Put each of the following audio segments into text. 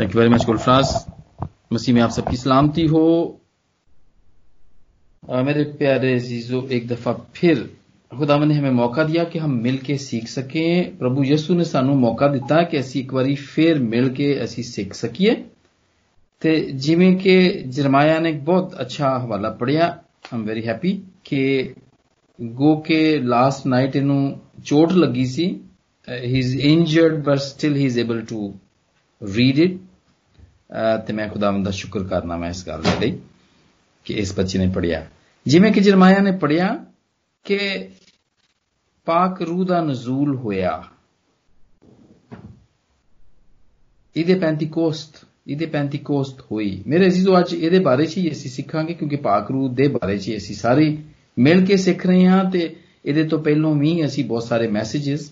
thank you very much Gulfaraz Masih में आप सबकी सलामती हो आ, मेरे प्यारे अजीजों एक दफा फिर खुदावन ने हमें मौका दिया कि हम मिल के सीख सकें प्रभु ਯਿਸੂ ਨੇ ਸਾਨੂੰ ਮੌਕਾ ਦਿੱਤਾ ਕਿ ਅਸੀਂ ਇੱਕ ਵਾਰੀ ਫੇਰ ਮਿਲ ਕੇ ਅਸੀਂ ਸਿੱਖ ਸਕੀਏ ਤੇ ਜਿਵੇਂ ਕਿ ਜਰਮਾਇਆ ਨੇ ਇੱਕ ਬਹੁਤ ਅੱਛਾ ਹਵਾਲਾ ਪੜਿਆ ਆਮ ਵੈਰੀ ਹੈਪੀ ਕਿ ਗੋ ਕੇ ਲਾਸਟ ਨਾਈਟ ਇਹਨੂੰ ਚੋਟ ਲੱਗੀ ਸੀ he is injured but still he is able to read it ਤੇ ਮੈਂ ਖੁਦਾਵੰਦ ਦਾ ਸ਼ੁਕਰ ਕਰਨਾ ਮੈਂ ਇਸ ਗੱਲ ਦੇ ਲਈ ਕਿ ਇਸ ਬੱਚੇ ਨੇ ਪੜਿਆ ਜਿਵੇਂ ਕਿ ਜਰਮਾਇਆ ਨੇ ਪੜਿਆ ਕਿ ਪਾਕ ਰੂਹ ਦਾ ਨਜ਼ੂਲ ਹੋਇਆ। ਇਹਦੇ ਪੈਂਤੀਕੋਸਤ ਇਹਦੇ ਪੈਂਤੀਕੋਸਤ ਹੋਈ। ਮੇਰੇ ਅਜ਼ੀਜ਼ੋ, ਅੱਜ ਇਹਦੇ ਬਾਰੇ 'ਚ ਹੀ ਅਸੀਂ ਸਿੱਖਾਂਗੇ ਕਿਉਂਕਿ ਪਾਕ ਰੂਹ ਦੇ ਬਾਰੇ 'ਚ ਅਸੀਂ ਸਾਰੇ ਮਿਲ ਕੇ ਸਿੱਖ ਰਹੇ ਹਾਂ ਤੇ ਇਹਦੇ ਤੋਂ ਪਹਿਲਾਂ ਵੀ ਅਸੀਂ ਬਹੁਤ ਸਾਰੇ ਮੈਸੇजेस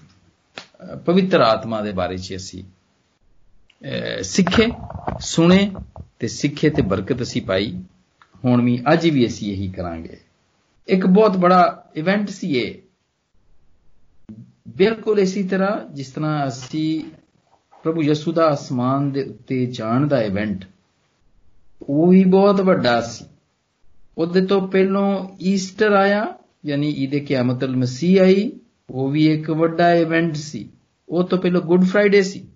ਪਵਿੱਤਰ ਆਤਮਾ ਦੇ ਬਾਰੇ 'ਚ ਅਸੀਂ ਸਿੱਖੇ, ਸੁਣੇ ਤੇ ਸਿੱਖੇ ਤੇ ਬਰਕਤ ਅਸੀਂ ਪਾਈ। ਹੁਣ ਵੀ ਅੱਜ ਵੀ ਅਸੀਂ ਇਹੀ ਕਰਾਂਗੇ। ਇੱਕ ਬਹੁਤ ਬੜਾ ਇਵੈਂਟ ਸੀ ਇਹ। ਬਿਲਕੁਲ ਇਸੇ ਤਰ੍ਹਾਂ ਜਿਸ ਤਰ੍ਹਾਂ ਅਸੀਂ ਪ੍ਰਭੂ ਯਿਸੂ ਦਾ ਅਸਮਾਨ ਦੇ ਉੱਤੇ ਜਾਣ ਦਾ ਇਵੈਂਟ ਉਹ ਵੀ ਬਹੁਤ ਵੱਡਾ ਸੀ। ਉਹਦੇ ਤੋਂ ਪਹਿਲਾਂ ਈਸਟਰ ਆਇਆ, ਯਾਨੀ ਈਦ ਕਿਆਮਤ ਅਲ ਮਸੀਹ ਆਈ, ਉਹ ਵੀ ਇੱਕ ਵੱਡਾ ਇਵੈਂਟ ਸੀ। ਉਹ ਤੋਂ ਪਹਿਲਾਂ ਗੁੱਡ ਫਰਾਈਡੇ ਸੀ।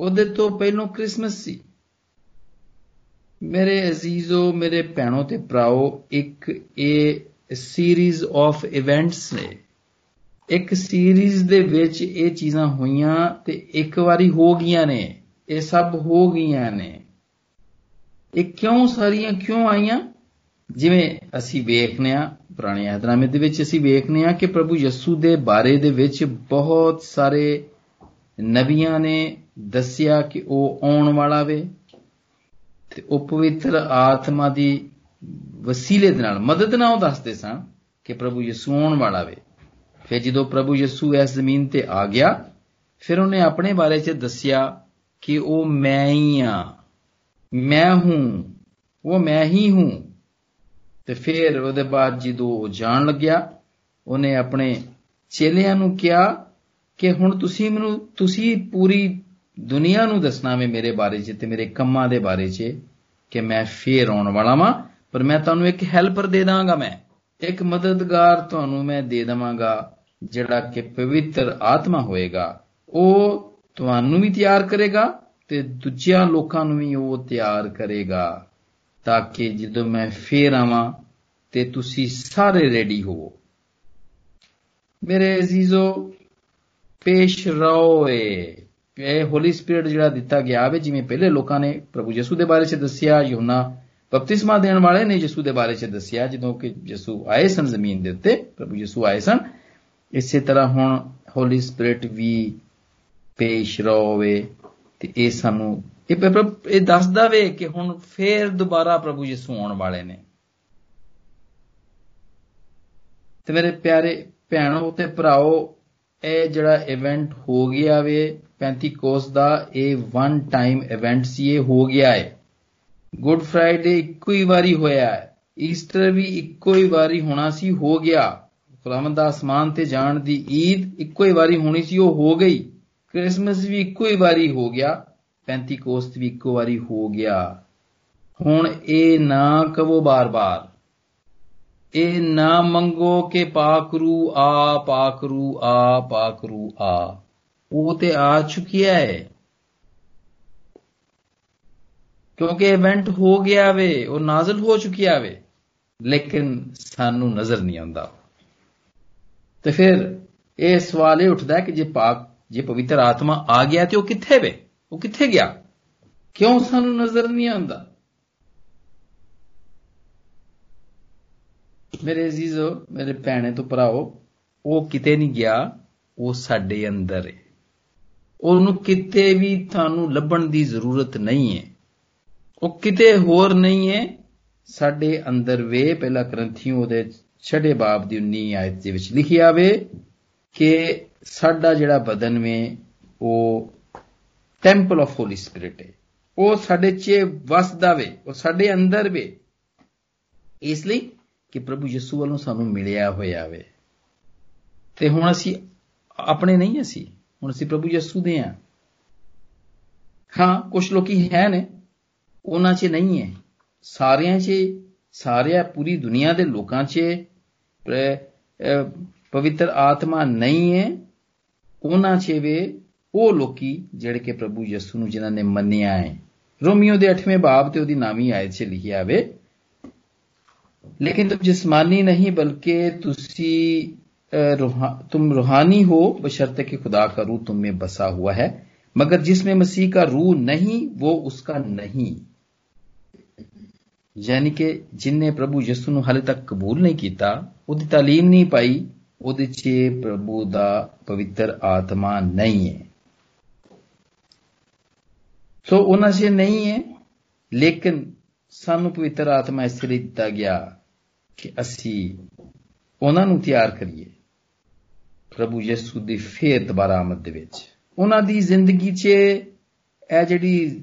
ਉਹਦੇ ਤੋਂ ਪਹਿਲਾਂ ਕ੍ਰਿਸਮਸ ਸੀ। ਮੇਰੇ ਅਜ਼ੀਜ਼ੋ, ਮੇਰੇ ਭੈਣੋ ਤੇ ਭਰਾਓ, ਇੱਕ ਇਹ ਸੀਰੀਜ਼ ਆਫ ਇਵੈਂਟਸ ਨੇ। ਇੱਕ ਸੀਰੀਜ਼ ਦੇ ਵਿੱਚ ਇਹ ਚੀਜ਼ਾਂ ਹੋਈਆਂ ਤੇ ਇੱਕ ਵਾਰੀ ਹੋ ਗਈਆਂ ਨੇ। ਇਹ ਸਭ ਹੋ ਗਈਆਂ ਨੇ। ਇਹ ਕਿਉਂ ਸਾਰੀਆਂ ਕਿਉਂ ਆਈਆਂ? ਜਿਵੇਂ ਅਸੀਂ ਵੇਖਨੇ ਆ ਪੁਰਾਣੇ ਅਹਿਦਨਾਮੇ ਦੇ ਵਿੱਚ ਅਸੀਂ ਵੇਖਨੇ ਆ ਕਿ ਪ੍ਰਭੂ ਯਿਸੂ ਦੇ ਬਾਰੇ ਦੇ ਵਿੱਚ ਬਹੁਤ ਸਾਰੇ ਨਬੀਆਂ ਨੇ ਦੱਸਿਆ ਕਿ ਉਹ ਆਉਣ ਵਾਲਾ ਵੇ ਤੇ ਉਹ ਪਵਿੱਤਰ ਆਤਮਾ ਦੀ ਵਸੀਲੇ ਦੇ ਨਾਲ ਮਦਦ ਨਾਲ ਉਹ ਦੱਸਦੇ ਸਨ ਕਿ ਪ੍ਰਭੂ ਯਿਸੂ ਆਉਣ ਵਾਲਾ ਵੇ। ਫਿਰ ਜਦੋਂ ਪ੍ਰਭੂ ਯਿਸੂ ਇਸ ਜ਼ਮੀਨ ਤੇ ਆ ਗਿਆ, ਫਿਰ ਉਹਨੇ ਆਪਣੇ ਬਾਰੇ 'ਚ ਦੱਸਿਆ ਕਿ ਉਹ ਮੈਂ ਹੀ ਆ। ਮੈਂ ਹੂੰ, ਉਹ ਮੈਂ ਹੀ ਹੂੰ। ਤੇ ਫਿਰ ਉਹਦੇ ਬਾਅਦ ਜਦੋਂ ਉਹ ਜਾਣ ਲੱਗਿਆ, ਉਹਨੇ ਆਪਣੇ ਚੇਲਿਆਂ ਨੂੰ ਕਿਹਾ ਕਿ ਹੁਣ ਤੁਸੀਂ ਮੈਨੂੰ, ਤੁਸੀਂ ਪੂਰੀ ਦੁਨੀਆ ਨੂੰ ਦੱਸਣਾ ਵੇ ਮੇਰੇ ਬਾਰੇ 'ਚ ਤੇ ਮੇਰੇ ਕੰਮਾਂ ਦੇ ਬਾਰੇ 'ਚ ਕਿ ਮੈਂ ਫੇਰ ਆਉਣ ਵਾਲਾ ਵਾਂ, ਪਰ ਮੈਂ ਤੁਹਾਨੂੰ ਇੱਕ ਹੈਲਪਰ ਦੇ ਦਾਂਗਾ ਮੈਂ। ਇੱਕ ਮਦਦਗਾਰ ਤੁਹਾਨੂੰ ਮੈਂ ਦੇ ਦਵਾਂਗਾ, ਜਿਹੜਾ ਕਿ ਪਵਿੱਤਰ ਆਤਮਾ ਹੋਏਗਾ। ਉਹ ਤੁਹਾਨੂੰ ਵੀ ਤਿਆਰ ਕਰੇਗਾ ਤੇ ਦੂਜਿਆਂ ਲੋਕਾਂ ਨੂੰ ਵੀ ਉਹ ਤਿਆਰ ਕਰੇਗਾ, ਤਾਂ ਕਿ ਜਦੋਂ ਮੈਂ ਫੇਰ ਆਵਾਂ ਤੇ ਤੁਸੀਂ ਸਾਰੇ ਰੈਡੀ ਹੋਵੋ। ਮੇਰੇ ਅਜ਼ੀਜ਼ੋ, ਪੇਸ਼ ਰਹੋ ਇਹ ਹੋਲੀ ਸਪਿਰਿਟ ਜਿਹੜਾ ਦਿੱਤਾ ਗਿਆ ਵੇ, ਜਿਵੇਂ ਪਹਿਲੇ ਲੋਕਾਂ ਨੇ ਪ੍ਰਭੂ ਯਿਸੂ ਦੇ ਬਾਰੇ 'ਚ ਦੱਸਿਆ, ਯੋਨਾ ਬਪਤਿਸਮਾ ਦੇਣ ਵਾਲੇ ਨੇ ਯਿਸੂ ਦੇ ਬਾਰੇ 'ਚ ਦੱਸਿਆ, ਜਦੋਂ ਕਿ ਯਿਸੂ ਆਏ ਸਨ ਜ਼ਮੀਨ ਦੇ ਉੱਤੇ, ਪ੍ਰਭੂ ਯਿਸੂ ਆਏ ਸਨ, ਇਸੇ ਤਰ੍ਹਾਂ ਹੁਣ ਹੋਲੀ ਸਪਿਰਿਟ ਵੀ ਪੇਸ਼ ਰਹੋਵੇ ਤੇ ਇਹ ਸਾਨੂੰ, ਇਹ ਇਹ ਦੱਸਦਾ ਵੇ ਕਿ ਹੁਣ ਫੇਰ ਦੁਬਾਰਾ ਪ੍ਰਭੂ ਯਿਸੂ ਆਉਣ ਵਾਲੇ ਨੇ। ਤੇ ਮੇਰੇ ਪਿਆਰੇ ਭੈਣੋ ਤੇ ਭਰਾਓ, ਇਹ ਜਿਹੜਾ ਇਵੈਂਟ ਹੋ ਗਿਆ ਵੇ ਪੈਂਤੀਕੋਸ ਦਾ ਇਹ ਵਨ ਟਾਈਮ ਇਵੈਂਟ ਸੀ, ਇਹ ਹੋ ਗਿਆ ਹੈ। ਗੁੱਡ ਫਰਾਈਡੇ ਇੱਕੋ ਹੀ ਵਾਰੀ ਹੋਇਆ ਹੈ। ਈਸਟਰ ਵੀ ਇੱਕੋ ਹੀ ਵਾਰੀ ਹੋਣਾ ਸੀ, ਹੋ ਗਿਆ। ਖੁਦਾਵੰਦ ਦਾ ਅਸਮਾਨ ਤੇ ਜਾਣ ਦੀ ਈਦ ਇੱਕੋ ਹੀ ਵਾਰੀ ਹੋਣੀ ਸੀ, ਉਹ ਹੋ ਗਈ। ਕ੍ਰਿਸਮਸ ਵੀ ਇੱਕੋ ਹੀ ਵਾਰੀ ਹੋ ਗਿਆ ਪੈਂਤੀਕੋਸਤ ਵੀ ਇੱਕੋ ਵਾਰੀ ਹੋ ਗਿਆ। ਹੁਣ ਇਹ ਨਾ ਕਹੋ ਬਾਰ-ਬਾਰ। ਇਹ ਨਾ ਮੰਗੋ ਕਿ ਪਾਕਰੂ ਆ ਪਾਕਰੂ ਆ ਪਾਕਰੂ ਆ। ਉਹ ਤੇ ਆ ਚੁੱਕਿਆ ਹੈ। ਕਿਉਂਕਿ ਇਵੈਂਟ ਹੋ ਗਿਆ ਵੇ, ਉਹ ਨਾਜ਼ਲ ਹੋ ਚੁੱਕਿਆ ਵੇ, ਲੇਕਿਨ ਸਾਨੂੰ ਨਜ਼ਰ ਨਹੀਂ ਆਉਂਦਾ। ਤੇ ਫਿਰ ਇਹ ਸਵਾਲ ਇਹ ਉੱਠਦਾ ਕਿ ਜੇ ਪਾਕ, ਜੇ ਪਵਿੱਤਰ ਆਤਮਾ ਆ ਗਿਆ ਤੇ ਉਹ ਕਿੱਥੇ ਵੇ? ਉਹ ਕਿੱਥੇ ਗਿਆ? ਕਿਉਂ ਸਾਨੂੰ ਨਜ਼ਰ ਨਹੀਂ ਆਉਂਦਾ? ਮੇਰੇ ਅਜ਼ੀਜ਼ੋ, ਮੇਰੇ ਭੈਣੇ ਤੋਂ ਭਰਾਓ, ਉਹ ਕਿਤੇ ਨਹੀਂ ਗਿਆ, ਉਹ ਸਾਡੇ ਅੰਦਰ ਹੈ ਉਹਨੂੰ ਕਿਤੇ ਵੀ ਤੁਹਾਨੂੰ ਲੱਭਣ ਦੀ ਜ਼ਰੂਰਤ ਨਹੀਂ ਹੈ। ਉਹ ਕਿਤੇ ਹੋਰ ਨਹੀਂ ਹੈ। ਸਾਡੇ ਅੰਦਰ ਵੇ, ਪਹਿਲਾ ਗ੍ਰੰਥੀਓ ਦੇ ਛੜੇ ਬਾਬ ਦੀ 19 ਆਇਤ ਦੇ ਵਿੱਚ ਲਿਖਿਆ ਵੇ ਕਿ ਸਾਡਾ ਜਿਹੜਾ ਬਦਨ ਵੇ, ਉਹ ਟੈਂਪਲ ਆਫ ਹੋਲੀ ਸਪਿਰਿਟ ਹੈ। ਉਹ ਸਾਡੇ 'ਚ ਵਸਦਾ ਵੇ, ਉਹ ਸਾਡੇ ਅੰਦਰ ਵੇ। ਇਸ ਲਈ ਕਿ ਪ੍ਰਭੂ ਯਿਸੂ ਵੱਲੋਂ ਸਾਨੂੰ ਮਿਲਿਆ ਹੋਇਆ ਵੇ। ਤੇ ਹੁਣ ਅਸੀਂ ਆਪਣੇ ਨਹੀਂ ਅਸੀਂ। ਹੁਣ ਅਸੀਂ ਪ੍ਰਭੂ ਯਿਸੂ ਦੇ ਆ ਹਾਂ ਕੁਝ ਲੋਕੀ ਹੈ ਨੇ, ਉਹਨਾਂ 'ਚ ਨਹੀਂ ਹੈ। ਸਾਰਿਆਂ 'ਚ, ਸਾਰਿਆਂ ਪੂਰੀ ਦੁਨੀਆ ਦੇ ਲੋਕਾਂ 'ਚ ਪਵਿੱਤਰ ਆਤਮਾ ਨਹੀਂ ਹੈ। ਉਹਨਾਂ 'ਚ ਵੇ ਉਹ ਲੋਕੀ ਜਿਹੜੇ ਕਿ ਪ੍ਰਭੂ ਯਿਸੂ ਨੂੰ ਜਿਨ੍ਹਾਂ ਨੇ ਮੰਨਿਆ ਹੈ। ਰੋਮੀਓ ਦੇ 8ਵੇਂ ਬਾਬ ਤੇ ਉਹਦੀ ਨਾਮੀ ਆਇਤ 'ਚ ਲਿਖਿਆ ਹੋਵੇ ਲੇਕਿਨ ਤੁਮ ਜਿਸਮਾਨੀ ਨਹੀਂ, ਬਲਕਿ ਤੁਸੀਂ तुसी तुम रूहानी हो बशर्ते कि खुदा का रूह तुम में बसा हुआ है मगर जिसमें मसीह का रूह नहीं वो उसका नहीं ਯਾਨੀ ਕਿ ਜਿਨਨੇ ਪ੍ਰਭੂ ਯਿਸੂ ਨੂੰ ਹਾਲੇ ਤੱਕ ਕਬੂਲ ਨਹੀਂ ਕੀਤਾ ਉਹਦੀ ਤਾਲੀਮ ਨਹੀਂ ਪਾਈ ਉਹਦੇ 'ਚ ਪ੍ਰਭੂ ਦਾ ਪਵਿੱਤਰ ਆਤਮਾ ਨਹੀਂ ਹੈ ਸੋ ਉਹਨਾਂ 'ਚ ਨਹੀਂ ਹੈ ਲੇਕਿਨ ਸਾਨੂੰ ਪਵਿੱਤਰ ਆਤਮਾ ਇਸ ਲਈ ਦਿੱਤਾ ਗਿਆ ਕਿ ਅਸੀਂ ਉਹਨਾਂ ਨੂੰ ਤਿਆਰ ਕਰੀਏ ਪ੍ਰਭੂ ਯਿਸੂ ਦੀ ਫੇਰ ਦੁਬਾਰਾ ਆਮਦ ਦੇ ਵਿੱਚ। ਉਹਨਾਂ ਦੀ ਜ਼ਿੰਦਗੀ 'ਚ ਇਹ ਜਿਹੜੀ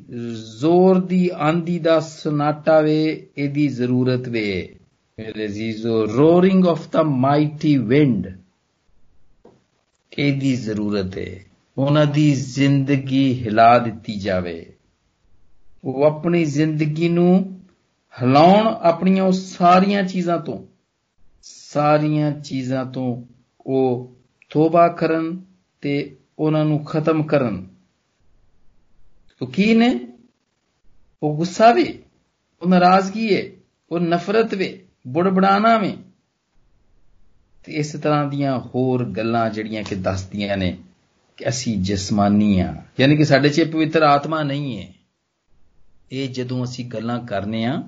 ਜ਼ੋਰ ਦੀ, ਆਂਦੀ ਦਾ ਸੁਨਾਟਾ ਵੇ, ਇਹਦੀ ਜ਼ਰੂਰਤ ਵੇ। ਮੇਰੇ ਅਜ਼ੀਜ਼ੋ roaring of the mighty wind ਇਹਦੀ ਜ਼ਰੂਰਤ ਹੈ ਉਹਨਾਂ ਦੀ ਜ਼ਿੰਦਗੀ ਹਿਲਾ ਦਿੱਤੀ ਜਾਵੇ। ਉਹ ਆਪਣੀ ਜ਼ਿੰਦਗੀ ਨੂੰ ਹਿਲਾਉਣ ਆਪਣੀਆਂ ਉਹ ਸਾਰੀਆਂ ਚੀਜ਼ਾਂ ਤੋਂ, ਸਾਰੀਆਂ ਚੀਜ਼ਾਂ ਤੋਂ ਉਹ ਤੋਬਾ ਕਰਨ ਤੇ ਉਹਨਾਂ ਨੂੰ ਖਤਮ ਕਰਨ। ਉਹ ਕੀ ਨੇ? ਉਹ ਗੁੱਸਾ ਵੀ, ਉਹ ਨਾਰਾਜ਼ਗੀ ਹੈ ਉਹ ਨਫ਼ਰਤ ਵੇ ਬੁੜਬੜਾਣਾ ਵੇ। ਤੇ ਇਸ ਤਰ੍ਹਾਂ ਦੀਆਂ ਹੋਰ ਗੱਲਾਂ ਜਿਹੜੀਆਂ ਕਿ ਦੱਸਦੀਆਂ ਨੇ ਕਿ ਅਸੀਂ ਜਿਸਮਾਨੀ ਆ, ਯਾਨੀ ਕਿ ਸਾਡੇ 'ਚ ਪਵਿੱਤਰ ਆਤਮਾ ਨਹੀਂ ਹੈ ਇਹ ਜਦੋਂ ਅਸੀਂ ਗੱਲਾਂ ਕਰਨੇ ਆ,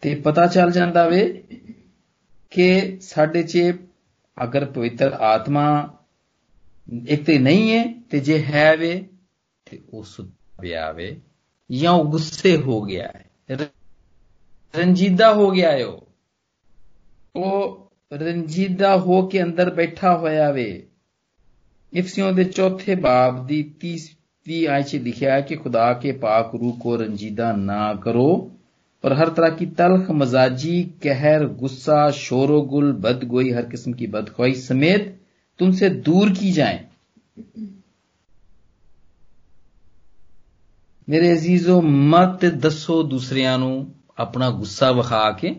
ਤੇ ਪਤਾ ਚੱਲ ਜਾਂਦਾ ਵੇ ਕਿ ਸਾਡੇ 'ਚ ਅਗਰ ਪਵਿੱਤਰ ਆਤਮਾ ਇੱਕ ਤੇ ਨਹੀਂ ਹੈ, ਤੇ ਜੇ ਹੈ ਵੇ, ਤੇ ਉਹ ਸੁਧਿਆ ਵੇ ਜਾਂ ਉਹ ਗੁੱਸੇ ਹੋ ਗਿਆ ਹੈ, ਰੰਜੀਦਾ ਹੋ ਗਿਆ ਹੈ ਉਹ। ਉਹ ਰੰਜੀਦਾ ਹੋ ਕੇ ਅੰਦਰ ਬੈਠਾ ਹੋਇਆ ਵੇ। ਇਫਸੀਓਂ ਦੇ ਚੌਥੇ ਬਾਬ ਦੀ 30 ਆਇਤ ਚ ਲਿਖਿਆ ਹੈ ਕਿ ਖੁਦਾ ਕੇ ਪਾਕ ਰੂਹ ਕੋ ਰੰਜੀਦਾ ਨਾ ਕਰੋ। और हर तरह की तलख मजाजी कहर गुस्सा शोरोगुल बदगोई हर किस्म की बदख्वाही समेत तुमसे दूर की जाए ਮੇਰੇ ਅਜ਼ੀਜ਼ੋ ਮਤ ਦੱਸੋ ਦੂਸਰਿਆਂ ਨੂੰ ਆਪਣਾ ਗੁੱਸਾ ਵਿਖਾ ਕੇ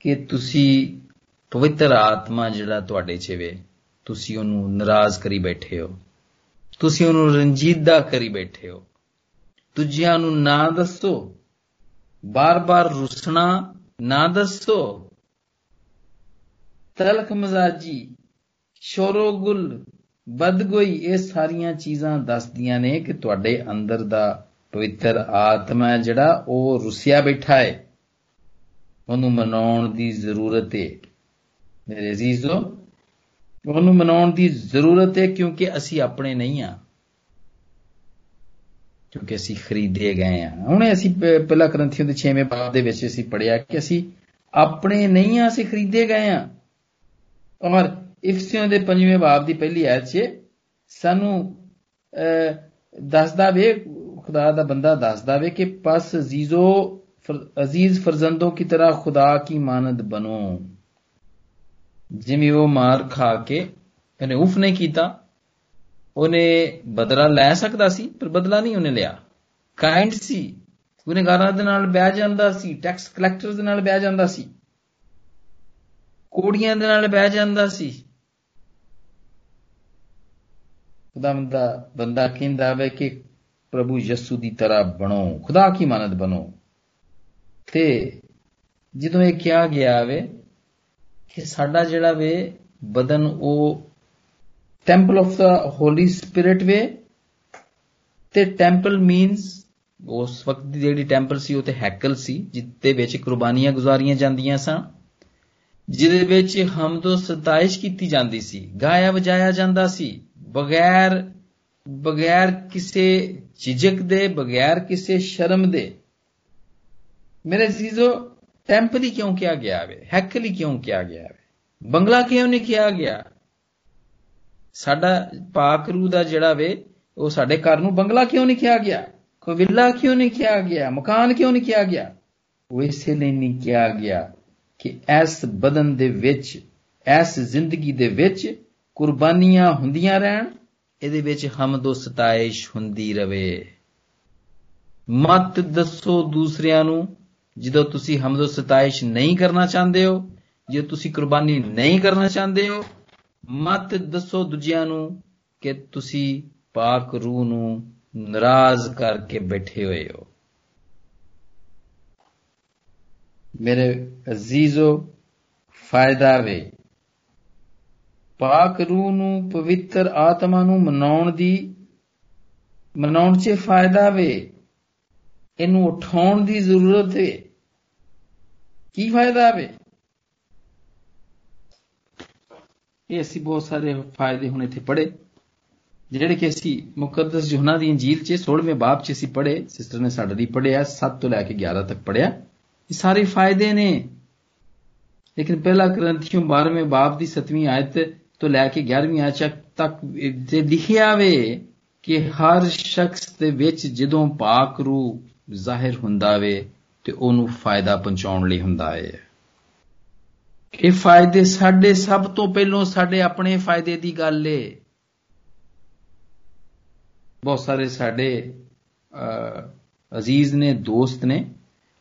ਕਿ ਤੁਸੀਂ ਪਵਿੱਤਰ ਆਤਮਾ ਜਿਹੜਾ ਤੁਹਾਡੇ 'ਚ ਵੇ ਤੁਸੀਂ ਉਹਨੂੰ ਨਾਰਾਜ਼ ਕਰੀ ਬੈਠੇ ਹੋ ਤੁਸੀਂ ਉਹਨੂੰ ਰੰਜੀਦਾ ਕਰੀ ਬੈਠੇ ਹੋ ਦੂਜਿਆਂ ਨੂੰ ਨਾ ਦੱਸੋ ਬਾਰ-ਬਾਰ ਰੁਸਣਾ ਨਾ ਦੱਸੋ। ਤਲਖ ਮਜ਼ਾਜੀ ਸ਼ੋਰੋਗੁਲ ਬਦਗੋਈ, ਇਹ ਸਾਰੀਆਂ ਚੀਜ਼ਾਂ ਦੱਸਦੀਆਂ ਨੇ ਕਿ ਤੁਹਾਡੇ ਅੰਦਰ ਦਾ ਪਵਿੱਤਰ ਆਤਮਾ ਜਿਹੜਾ ਉਹ ਰੁਸਿਆ ਬੈਠਾ ਹੈ। ਉਹਨੂੰ ਮਨਾਉਣ ਦੀ ਜ਼ਰੂਰਤ ਹੈ। ਮੇਰੇ ਅਜ਼ੀਜ਼ੋ, ਉਹਨੂੰ ਮਨਾਉਣ ਦੀ ਜ਼ਰੂਰਤ ਹੈ ਕਿਉਂਕਿ ਅਸੀਂ ਆਪਣੇ ਨਹੀਂ ਆ ਕਿਉਂਕਿ ਅਸੀਂ ਖਰੀਦੇ ਗਏ ਆ ਹੁਣੇ ਅਸੀਂ ਪਹਿਲਾ ਕਰੰਥੀਆਂ ਦੇ 6ਵੇਂ ਬਾਬ ਦੇ ਵਿੱਚ ਅਸੀਂ ਪੜਿਆ ਕਿ ਅਸੀਂ ਆਪਣੇ ਨਹੀਂ ਆ ਅਸੀਂ ਖਰੀਦੇ ਗਏ ਆ ਔਰ ਇਫਸੀਓਂ ਦੇ 5ਵੇਂ ਬਾਬ ਦੀ ਪਹਿਲੀ ਆਇਤ 'ਚ ਸਾਨੂੰ ਦੱਸਦਾ ਵੇ, ਖੁਦਾ ਦਾ ਬੰਦਾ ਦੱਸਦਾ ਵੇ ਕਿ ਪਸ ਅਜ਼ੀਜ਼ੋ ਅਜ਼ੀਜ਼ ਫਰਜ਼ੰਦੋ ਕੀ ਤਰ੍ਹਾਂ ਖੁਦਾ ਕੀ ਮਾਨਦ ਬਨੋ ਜਿਵੇਂ ਉਹ ਮਾਰ ਖਾ ਕੇ, ਇਹਨੇ ਉਫ ਨਹੀਂ ਕੀਤਾ। ਉਹਨੇ ਬਦਲਾ ਲੈ ਸਕਦਾ ਸੀ, ਪਰ ਬਦਲਾ ਨਹੀਂ ਉਹਨੇ ਲਿਆ। ਕਾਈਂਡ ਸੀ। ਗੁਨੇਗਾਰਾਂ ਦੇ ਨਾਲ ਬਹਿ ਜਾਂਦਾ ਸੀ ਟੈਕਸ ਕਲੈਕਟਰ ਦੇ ਨਾਲ ਬਹਿ ਜਾਂਦਾ ਸੀ। ਕੋੜੀਆਂ ਦੇ ਨਾਲ ਬਹਿ ਜਾਂਦਾ ਸੀ। ਖੁਦਾਵੰਦਾ ਬੰਦਾ ਕਹਿੰਦਾ ਵੇ ਕਿ ਪ੍ਰਭੂ ਯਿਸੂ ਦੀ ਤਰ੍ਹਾਂ ਬਣੋ, ਖੁਦਾ ਕੀ ਮਾਨਤ ਬਣੋ। ਤੇ ਜਦੋਂ ਇਹ ਕਿਹਾ ਗਿਆ ਵੇ ਕਿ ਸਾਡਾ ਜਿਹੜਾ ਵੇ ਬਦਨ ਉਹ temple of the Holy Spirit ਵੇ ਤੇ ਟੈਂਪਲ ਮੀਨਸ ਉਸ ਵਕਤ ਦੀ ਜਿਹੜੀ ਟੈਂਪਲ ਸੀ, ਉਹ ਤੇ ਹੈਕਲ ਸੀ, ਜਿੱਤੇ ਵਿੱਚ ਕੁਰਬਾਨੀਆਂ ਗੁਜ਼ਾਰੀਆਂ ਜਾਂਦੀਆਂ ਸਨ, ਜਿਹਦੇ ਵਿੱਚ ਹਮਦੋ ਸਤਾਇਸ਼ ਕੀਤੀ ਜਾਂਦੀ ਸੀ, ਗਾਇਆ ਵਜਾਇਆ ਜਾਂਦਾ ਸੀ, ਬਗੈਰ ਬਗੈਰ ਕਿਸੇ ਝਿਜਕ ਦੇ, ਬਗੈਰ ਕਿਸੇ ਸ਼ਰਮ ਦੇ। ਮੇਰੇ ਅਜ਼ੀਜ਼ੋ ਟੈਂਪਲ ਹੀ ਕਿਉਂ ਕਿਹਾ ਗਿਆ ਵੇ? ਹੈਕਲ ਹੀ ਕਿਉਂ ਕਿਹਾ ਗਿਆ ਵੇ? ਬੰਗਲਾ ਕਿਉਂ ਨਹੀਂ ਕਿਹਾ ਗਿਆ? ਸਾਡਾ ਪਾਕ ਰੂ ਦਾ ਜਿਹੜਾ ਵੇ, ਉਹ ਸਾਡੇ ਘਰ ਨੂੰ ਬੰਗਲਾ ਕਿਉਂ ਨਹੀਂ ਕਿਹਾ ਗਿਆ? ਕੋਈ ਵਿਲਾ ਕਿਉਂ ਨਹੀਂ ਕਿਹਾ ਗਿਆ? ਮਕਾਨ ਕਿਉਂ ਨਹੀਂ ਕਿਹਾ ਗਿਆ? ਉਹ ਇਸੇ ਲਈ ਨਹੀਂ ਕਿਹਾ ਗਿਆ ਕਿ ਇਸ ਬਦਨ ਦੇ ਵਿੱਚ ਇਸ ਜ਼ਿੰਦਗੀ ਦੇ ਵਿੱਚ ਕੁਰਬਾਨੀਆਂ ਹੁੰਦੀਆਂ ਰਹਿਣ, ਇਹਦੇ ਵਿੱਚ ਹਮਦੋ ਸਤਾਇਸ਼ ਹੁੰਦੀ ਰਵੇ। ਮਤ ਦੱਸੋ ਦੂਸਰਿਆਂ ਨੂੰ, ਜਦੋਂ ਤੁਸੀਂ ਹਮਦੋ ਸਤਾਇਸ਼ ਨਹੀਂ ਕਰਨਾ ਚਾਹੁੰਦੇ ਹੋ, ਜੇ ਤੁਸੀਂ ਕੁਰਬਾਨੀ ਨਹੀਂ ਕਰਨਾ ਚਾਹੁੰਦੇ ਹੋ ਮਤ ਦੱਸੋ ਦੂਜਿਆਂ ਨੂੰ ਕਿ ਤੁਸੀਂ ਪਾਕ ਰੂਹ ਨੂੰ ਨਾਰਾਜ਼ ਕਰਕੇ ਬੈਠੇ ਹੋਏ ਹੋ। ਮੇਰੇ ਅਜ਼ੀਜ਼ੋ ਫਾਇਦਾ ਵੇ ਪਾਕ ਰੂਹ ਨੂੰ ਪਵਿੱਤਰ ਆਤਮਾ ਨੂੰ ਮਨਾਉਣ ਦੀ, ਮਨਾਉਣ 'ਚ ਫਾਇਦਾ ਵੇ ਇਹਨੂੰ ਉਠਾਉਣ ਦੀ ਜ਼ਰੂਰਤ ਹੈ ਕੀ ਫਾਇਦਾ ਵੇ ਇਹ ਅਸੀਂ ਬਹੁਤ ਸਾਰੇ ਫਾਇਦੇ ਹੁਣ ਇੱਥੇ ਪੜੇ ਜਿਹੜੇ ਕਿ ਅਸੀਂ ਮੁਕੱਦਸ ਯੋਹਨਾ ਦੀ ਇੰਜੀਲ 'ਚ 16ਵੇਂ ਬਾਬ 'ਚ ਅਸੀਂ ਪੜੇ ਸਿਸਟਰ ਨੇ ਸਾਡੇ ਲਈ ਪੜਿਆ 7 ਤੋਂ ਲੈ ਕੇ 11 ਤੱਕ ਪੜਿਆ ਇਹ ਸਾਰੇ ਫਾਇਦੇ ਨੇ। ਲੇਕਿਨ ਪਹਿਲਾ ਗ੍ਰੰਥੀਓ 12ਵੇਂ ਬਾਬ ਦੀ 7ਵੀਂ ਆਇਤ ਤੋਂ ਲੈ ਕੇ 11ਵੀਂ ਆਇਤ ਤੱਕ ਤੇ ਲਿਖਿਆ ਵੇ ਕਿ ਹਰ ਸ਼ਖਸ ਦੇ ਵਿੱਚ ਜਦੋਂ ਪਾਕ ਰੂ ਜ਼ਾਹਿਰ ਹੁੰਦਾ ਵੇ, ਤੇ ਉਹਨੂੰ ਫਾਇਦਾ ਪਹੁੰਚਾਉਣ ਲਈ ਹੁੰਦਾ ਹੈ ਇਹ ਫਾਇਦੇ ਸਾਡੇ ਸਭ ਤੋਂ ਪਹਿਲਾਂ ਸਾਡੇ ਆਪਣੇ ਫਾਇਦੇ ਦੀ ਗੱਲ ਏ। ਬਹੁਤ ਸਾਰੇ ਸਾਡੇ ਅਜ਼ੀਜ਼ ਨੇ, ਦੋਸਤ ਨੇ,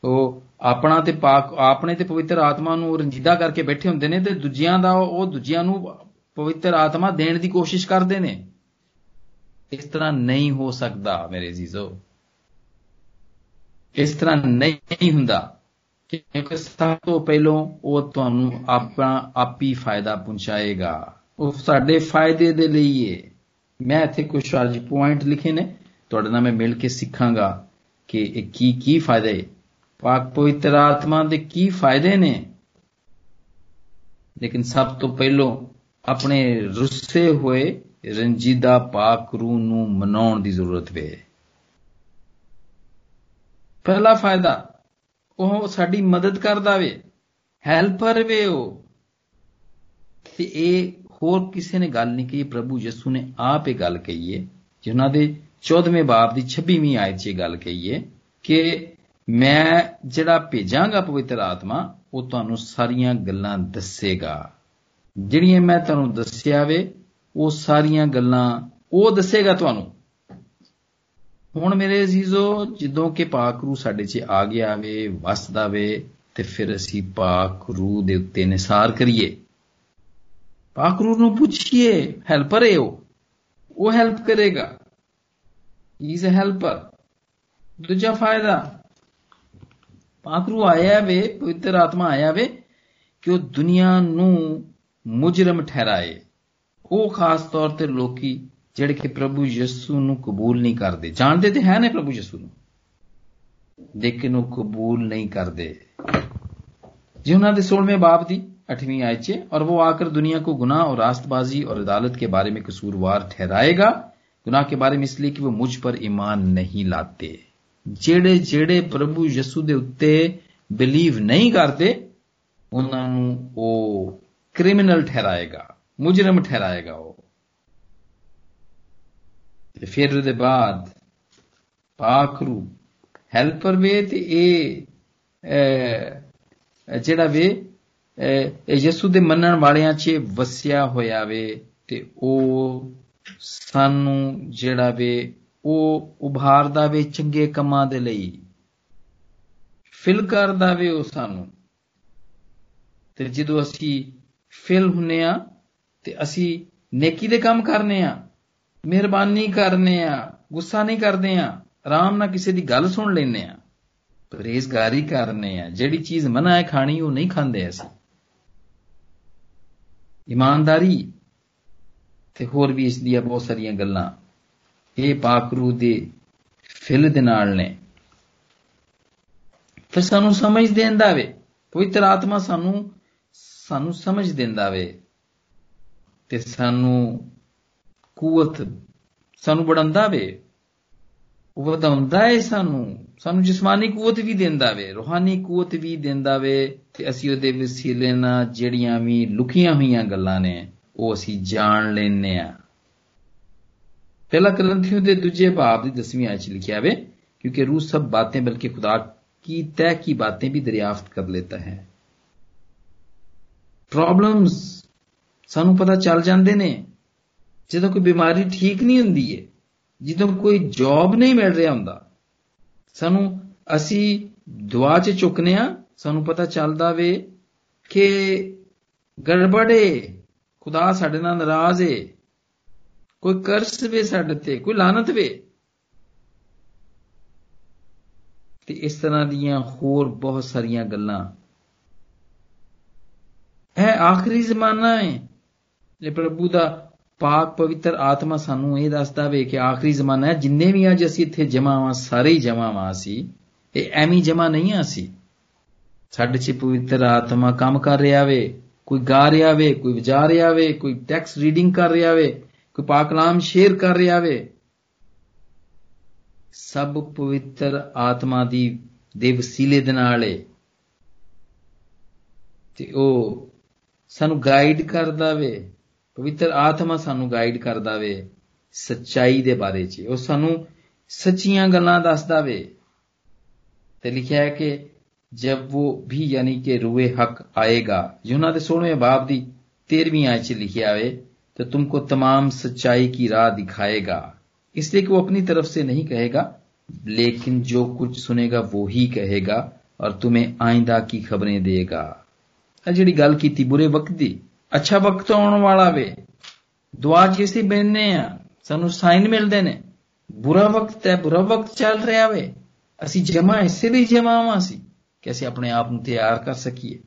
ਉਹ ਆਪਣਾ ਤੇ ਪਾਕ, ਆਪਣੇ ਤੇ ਪਵਿੱਤਰ ਆਤਮਾ ਨੂੰ ਰੰਜੀਦਾ ਕਰਕੇ ਬੈਠੇ ਹੁੰਦੇ ਨੇ ਤੇ ਦੂਜਿਆਂ ਦਾ ਉਹ ਦੂਜਿਆਂ ਨੂੰ ਪਵਿੱਤਰ ਆਤਮਾ ਦੇਣ ਦੀ ਕੋਸ਼ਿਸ਼ ਕਰਦੇ ਨੇ। ਇਸ ਤਰ੍ਹਾਂ ਨਹੀਂ ਹੋ ਸਕਦਾ ਮੇਰੇ ਅਜ਼ੀਜ਼ੋ। ਇਸ ਤਰ੍ਹਾਂ ਨਹੀਂ ਹੁੰਦਾ। ਕਿਉਂਕਿ ਸਭ ਤੋਂ ਪਹਿਲਾਂ ਉਹ ਤੁਹਾਨੂੰ ਆਪਣਾ ਆਪੀ ਫਾਇਦਾ ਪਹੁੰਚਾਏਗਾ। ਉਹ ਸਾਡੇ ਫਾਇਦੇ ਦੇ ਲਈ ਹੈ ਮੈਂ ਇੱਥੇ ਕੁਝ ਅੱਜ ਪੁਆਇੰਟ ਲਿਖੇ ਨੇ। ਤੁਹਾਡੇ ਨਾਲ ਮੈਂ ਮਿਲ ਕੇ ਸਿੱਖਾਂਗਾ ਕਿ ਇਹ ਕੀ ਕੀ ਫਾਇਦੇ। ਪਾਕ ਪਵਿੱਤਰ ਆਤਮਾ ਦੇ ਕੀ ਫਾਇਦੇ ਨੇ? ਲੇਕਿਨ ਸਭ ਤੋਂ ਪਹਿਲਾਂ ਆਪਣੇ ਰੁੱਸੇ ਹੋਏ ਰੰਜੀਦਾ ਪਾਕ ਰੂਹ ਨੂੰ ਮਨਾਉਣ ਦੀ ਜ਼ਰੂਰਤ ਵੇ। ਪਹਿਲਾ ਫਾਇਦਾ ਉਹ ਸਾਡੀ ਮਦਦ ਕਰਦਾ ਵੇ ਹੈਲਪਰ ਵੇ ਉਹ। ਤੇ ਇਹ ਹੋਰ ਕਿਸੇ ਨੇ ਗੱਲ ਨਹੀਂ ਕਹੀ, ਪ੍ਰਭੂ ਯਿਸੂ ਨੇ ਆਪ ਇਹ ਗੱਲ ਕਹੀ ਹੈ ਜਿਨ੍ਹਾਂ ਦੇ 14ਵੇਂ ਬਾਬ ਦੀ 26ਵੀਂ ਆਇਤ 'ਚ ਇਹ ਗੱਲ ਕਹੀ ਹੈ ਕਿ ਮੈਂ ਜਿਹੜਾ ਭੇਜਾਂਗਾ ਪਵਿੱਤਰ ਆਤਮਾ, ਉਹ ਤੁਹਾਨੂੰ ਸਾਰੀਆਂ ਗੱਲਾਂ ਦੱਸੇਗਾ। ਜਿਹੜੀਆਂ ਮੈਂ ਤੁਹਾਨੂੰ ਦੱਸਿਆ ਵੇ, ਉਹ ਸਾਰੀਆਂ ਗੱਲਾਂ ਉਹ ਦੱਸੇਗਾ ਤੁਹਾਨੂੰ। ਹੁਣ ਮੇਰੇ ਅਜ਼ੀਜ਼ੋ, ਜਦੋਂ ਕਿ ਪਾਕ ਰੂ ਸਾਡੇ 'ਚ ਆ ਗਿਆ ਵੇ, ਵਸਦਾ ਵੇ, ਤੇ ਫਿਰ ਅਸੀਂ ਪਾਕ ਰੂ ਦੇ ਉੱਤੇ ਨਿਸਾਰ ਕਰੀਏ। ਪਾਕ ਰੂ ਨੂੰ ਪੁੱਛੀਏ, ਹੈਲਪਰ ਹੈ ਉਹ? ਉਹ ਹੈਲਪ ਕਰੇਗਾ। ਹੀ ਇਜ਼ ਅ ਹੈਲਪਰ ਦੂਜਾ ਫਾਇਦਾ, ਪਾਕ ਰੂ ਆਇਆ ਵੇ, ਪਵਿੱਤਰ ਆਤਮਾ ਆਇਆ ਵੇ, ਕਿ ਉਹ ਦੁਨੀਆ ਨੂੰ ਮੁਜਰਮ ਠਹਿਰਾਏ। ਉਹ ਖਾਸ ਤੌਰ ਤੇ ਲੋਕੀ ਜਿਹੜੇ ਕਿ ਪ੍ਰਭੂ ਯਿਸੂ ਨੂੰ ਕਬੂਲ ਨਹੀਂ ਕਰਦੇ ਜਾਣਦੇ ਤੇ ਹੈ ਨੇ ਪ੍ਰਭੂ ਯਿਸੂ ਨੂੰ ਲੇਕਿਨ ਉਹ ਕਬੂਲ ਨਹੀਂ ਕਰਦੇ ਜੀ ਉਹਨਾਂ ਦੇ 16ਵੇਂ ਬਾਪ ਦੀ 8वीं आयत से और वो आकर दुनिया को गुनाह और रास्तबाजी और अदालत के बारे में कसूरवार ठहराएगा गुनाह के बारे में इसलिए कि वो मुझ पर ईमान नहीं लाते ਜਿਹੜੇ ਜਿਹੜੇ ਪ੍ਰਭੂ ਯਿਸੂ ਦੇ ਉੱਤੇ ਬਿਲੀਵ ਨਹੀਂ ਕਰਦੇ ਉਹਨਾਂ ਨੂੰ ਉਹ ਕ੍ਰਿਮੀਨਲ ਠਹਿਰਾਏਗਾ ਮੁਜਰਮ ਠਹਿਰਾਏਗਾ ਉਹ ਤੇ ਫਿਰ ਉਹਦੇ ਬਾਅਦ ਪਾਖਰੂ ਹੈਲਪਰ ਵੇ ਤੇ ਇਹ ਜਿਹੜਾ ਵੇ ਇਹ ਯਿਸੂ ਦੇ ਮੰਨਣ ਵਾਲਿਆਂ 'ਚ ਵਸਿਆ ਹੋਇਆ ਵੇ ਤੇ ਉਹ ਸਾਨੂੰ ਜਿਹੜਾ ਵੇ, ਉਹ ਉਭਾਰਦਾ ਵੇ ਚੰਗੇ ਕੰਮਾਂ ਦੇ ਲਈ ਫਿਲ ਕਰਦਾ ਵੇ ਉਹ ਸਾਨੂੰ। ਤੇ ਜਦੋਂ ਅਸੀਂ ਫਿਲ ਹੁੰਨੇ ਆ ਤੇ ਅਸੀਂ ਨੇਕੀ ਦੇ ਕੰਮ ਕਰਨੇ ਆ ਮਿਹਰਬਾਨੀ ਕਰਨੇ ਆ, ਗੁੱਸਾ ਨਹੀਂ ਕਰਦੇ ਆ, ਆਰਾਮ ਨਾਲ ਕਿਸੇ ਦੀ ਗੱਲ ਸੁਣ ਲੈਨੇ ਆ। ਪਰਹੇਜ਼ਗਾਰੀ ਕਰਨੇ ਆ, ਜਿਹੜੀ ਚੀਜ਼ ਮਨਾ ਹੈ ਖਾਣੀ, ਉਹ ਨਹੀਂ ਖਾਂਦੇ ਅਸੀਂ। ਇਮਾਨਦਾਰੀ ਤੇ ਹੋਰ ਵੀ ਇਸ ਦੀਆਂ ਬਹੁਤ ਸਾਰੀਆਂ ਗੱਲਾਂ, ਇਹ ਪਾਕਰੂ ਦੇ ਫਿਲ ਦੇ ਨਾਲ ਨੇ। ਫਿਰ ਸਾਨੂੰ ਸਮਝ ਦਿੰਦਾ ਵੇ, ਪਵਿੱਤਰ ਆਤਮਾ ਸਾਨੂੰ ਸਾਨੂੰ ਸਮਝ ਦਿੰਦਾ ਵੇ। ਤੇ ਸਾਨੂੰ ਕੂਵਤ ਸਾਨੂੰ ਬੜਾਉਂਦਾ ਵੇ ਉਹ ਵਧਾਉਂਦਾ ਏ ਸਾਨੂੰ ਸਾਨੂੰ ਜਿਸਮਾਨੀ ਕੂਵਤ ਵੀ ਦਿੰਦਾ ਵੇ ਰੂਹਾਨੀ ਕੂਵਤ ਵੀ ਦਿੰਦਾ ਵੇ ਤੇ ਅਸੀਂ ਉਹਦੇ ਵਸੀਲੇ ਨਾਲ ਜਿਹੜੀਆਂ ਵੀ ਲੁਕੀਆਂ ਹੋਈਆਂ ਗੱਲਾਂ ਨੇ ਉਹ ਅਸੀਂ ਜਾਣ ਲੈਨੇ ਆ ਪਹਿਲਾ ਕਰੰਥੀਓ ਦੇ ਦੂਜੇ ਬਾਬ ਦੀ 10ਵੀਂ ਆਇਤ 'ਚ ਲਿਖਿਆ ਵੇ ਕਿਉਂਕਿ रूह सब बातें बल्कि खुदा की तय की बातें भी दरियाफ्त कर लेता है ਪ੍ਰੋਬਲਮਸ ਸਾਨੂੰ ਪਤਾ ਚੱਲ ਜਾਂਦੇ ਨੇ ਜਦੋਂ ਕੋਈ ਬਿਮਾਰੀ ਠੀਕ ਨਹੀਂ ਹੁੰਦੀ ਏ, ਜਦੋਂ ਕੋਈ ਜੌਬ ਨਹੀਂ ਮਿਲ ਰਿਹਾ ਹੁੰਦਾ, ਸਾਨੂੰ ਅਸੀਂ ਦੁਆ 'ਚ ਝੁਕਨੇ ਆ ਸਾਨੂੰ ਪਤਾ ਚੱਲਦਾ ਵੇ ਕਿ ਗੜਬੜੇ ਖੁਦਾ ਸਾਡੇ ਨਾਲ ਨਾਰਾਜ਼ ਏ, ਕੋਈ ਕਰਸ ਵੇ ਸਾਡੇ ਤੇ, ਕੋਈ ਲਾਨਤ ਵੇ। ਤੇ ਇਸ ਤਰ੍ਹਾਂ ਦੀਆਂ ਹੋਰ ਬਹੁਤ ਸਾਰੀਆਂ ਗੱਲਾਂ। ਇਹ ਆਖਰੀ ਜ਼ਮਾਨਾ ਹੈ ਜੇ ਪ੍ਰਭੂ ਦਾ ਪਾਕ ਪਵਿੱਤਰ ਆਤਮਾ ਸਾਨੂੰ ਇਹ ਦੱਸਦਾ ਵੇ ਕਿ ਆਖਰੀ ਜ਼ਮਾਨਾ ਹੈ, ਜਿੰਨੇ ਵੀ ਅੱਜ ਅਸੀਂ ਇੱਥੇ ਜਮਾ ਆਵਾਂ ਸਾਰੇ ਹੀ ਜਮਾ ਆਵਾਂ ਅਸੀਂ। ਇਹ ਐਵੇਂ ਜਮਾ ਨਹੀਂ ਆ ਅਸੀਂ। ਸਾਡੇ 'ਚ ਪਵਿੱਤਰ ਆਤਮਾ ਕੰਮ ਕਰ ਰਿਹਾ ਵੇ, ਕੋਈ ਗਾ ਰਿਹਾ ਵੇ, ਕੋਈ ਵਜਾ ਰਿਹਾ ਵੇ, ਕੋਈ ਟੈਕਸਟ ਰੀਡਿੰਗ ਕਰ ਰਿਹਾ ਵੇ, ਕੋਈ ਪਾਕ ਕਲਾਮ ਸ਼ੇਅਰ ਕਰ ਰਿਹਾ ਵੇ। ਸਭ ਪਵਿੱਤਰ ਆਤਮਾ ਦੀ ਦੇ ਵਸੀਲੇ ਦੇ ਨਾਲ ਏ। ਤੇ ਉਹ ਸਾਨੂੰ ਗਾਈਡ ਕਰਦਾ ਵੇ। ਪਵਿੱਤਰ ਆਤਮਾ ਸਾਨੂੰ ਗਾਈਡ ਕਰਦਾ ਵੇ ਸੱਚਾਈ ਦੇ ਬਾਰੇ 'ਚ ਉਹ ਸਾਨੂੰ ਸੱਚੀਆਂ ਗੱਲਾਂ ਦੱਸਦਾ ਵੇ ਤੇ ਲਿਖਿਆ ਹੈ ਕਿ ਜਬ ਉਹ ਵੀ ਯਾਨੀ ਕਿ ਰੂਏ ਹਕ ਆਏਗਾ ਯੂਨਾ ਦੇ 16ਵੇਂ ਬਾਬ ਦੀ 13ਵੀਂ ਆਇਤ 'ਚ ਲਿਖਿਆ ਹੈ तो तुमको तमाम सच्चाई की राह दिखाएगा इसलिए कि वो अपनी तरफ से नहीं कहेगा लेकिन जो कुछ सुनेगा वो ही कहेगा और तुम्हें आइंदा की खबरें देगा ਜਿਹੜੀ ਗੱਲ ਕੀਤੀ ਬੁਰੇ ਵਕਤ ਦੀ ਅੱਛਾ ਵਕਤ ਆਉਣ ਵਾਲਾ ਵੇ। ਦੁਆ ਜਿਸੀ ਬੈਠਨੇ ਆ, ਸਾਨੂੰ ਸਾਈਨ ਮਿਲਦੇ ਨੇ। ਬੁਰਾ ਵਕਤ ਹੈ, ਬੁਰਾ ਵਕਤ ਚੱਲ ਰਿਹਾ ਵੇ। ਅਸੀਂ ਜਮਾ ਇਸੇ ਲਈ ਜਮਾ ਆਵਾਂ ਸੀ ਕਿ ਅਸੀਂ ਆਪਣੇ ਆਪ ਨੂੰ ਤਿਆਰ ਕਰ ਸਕੀਏ।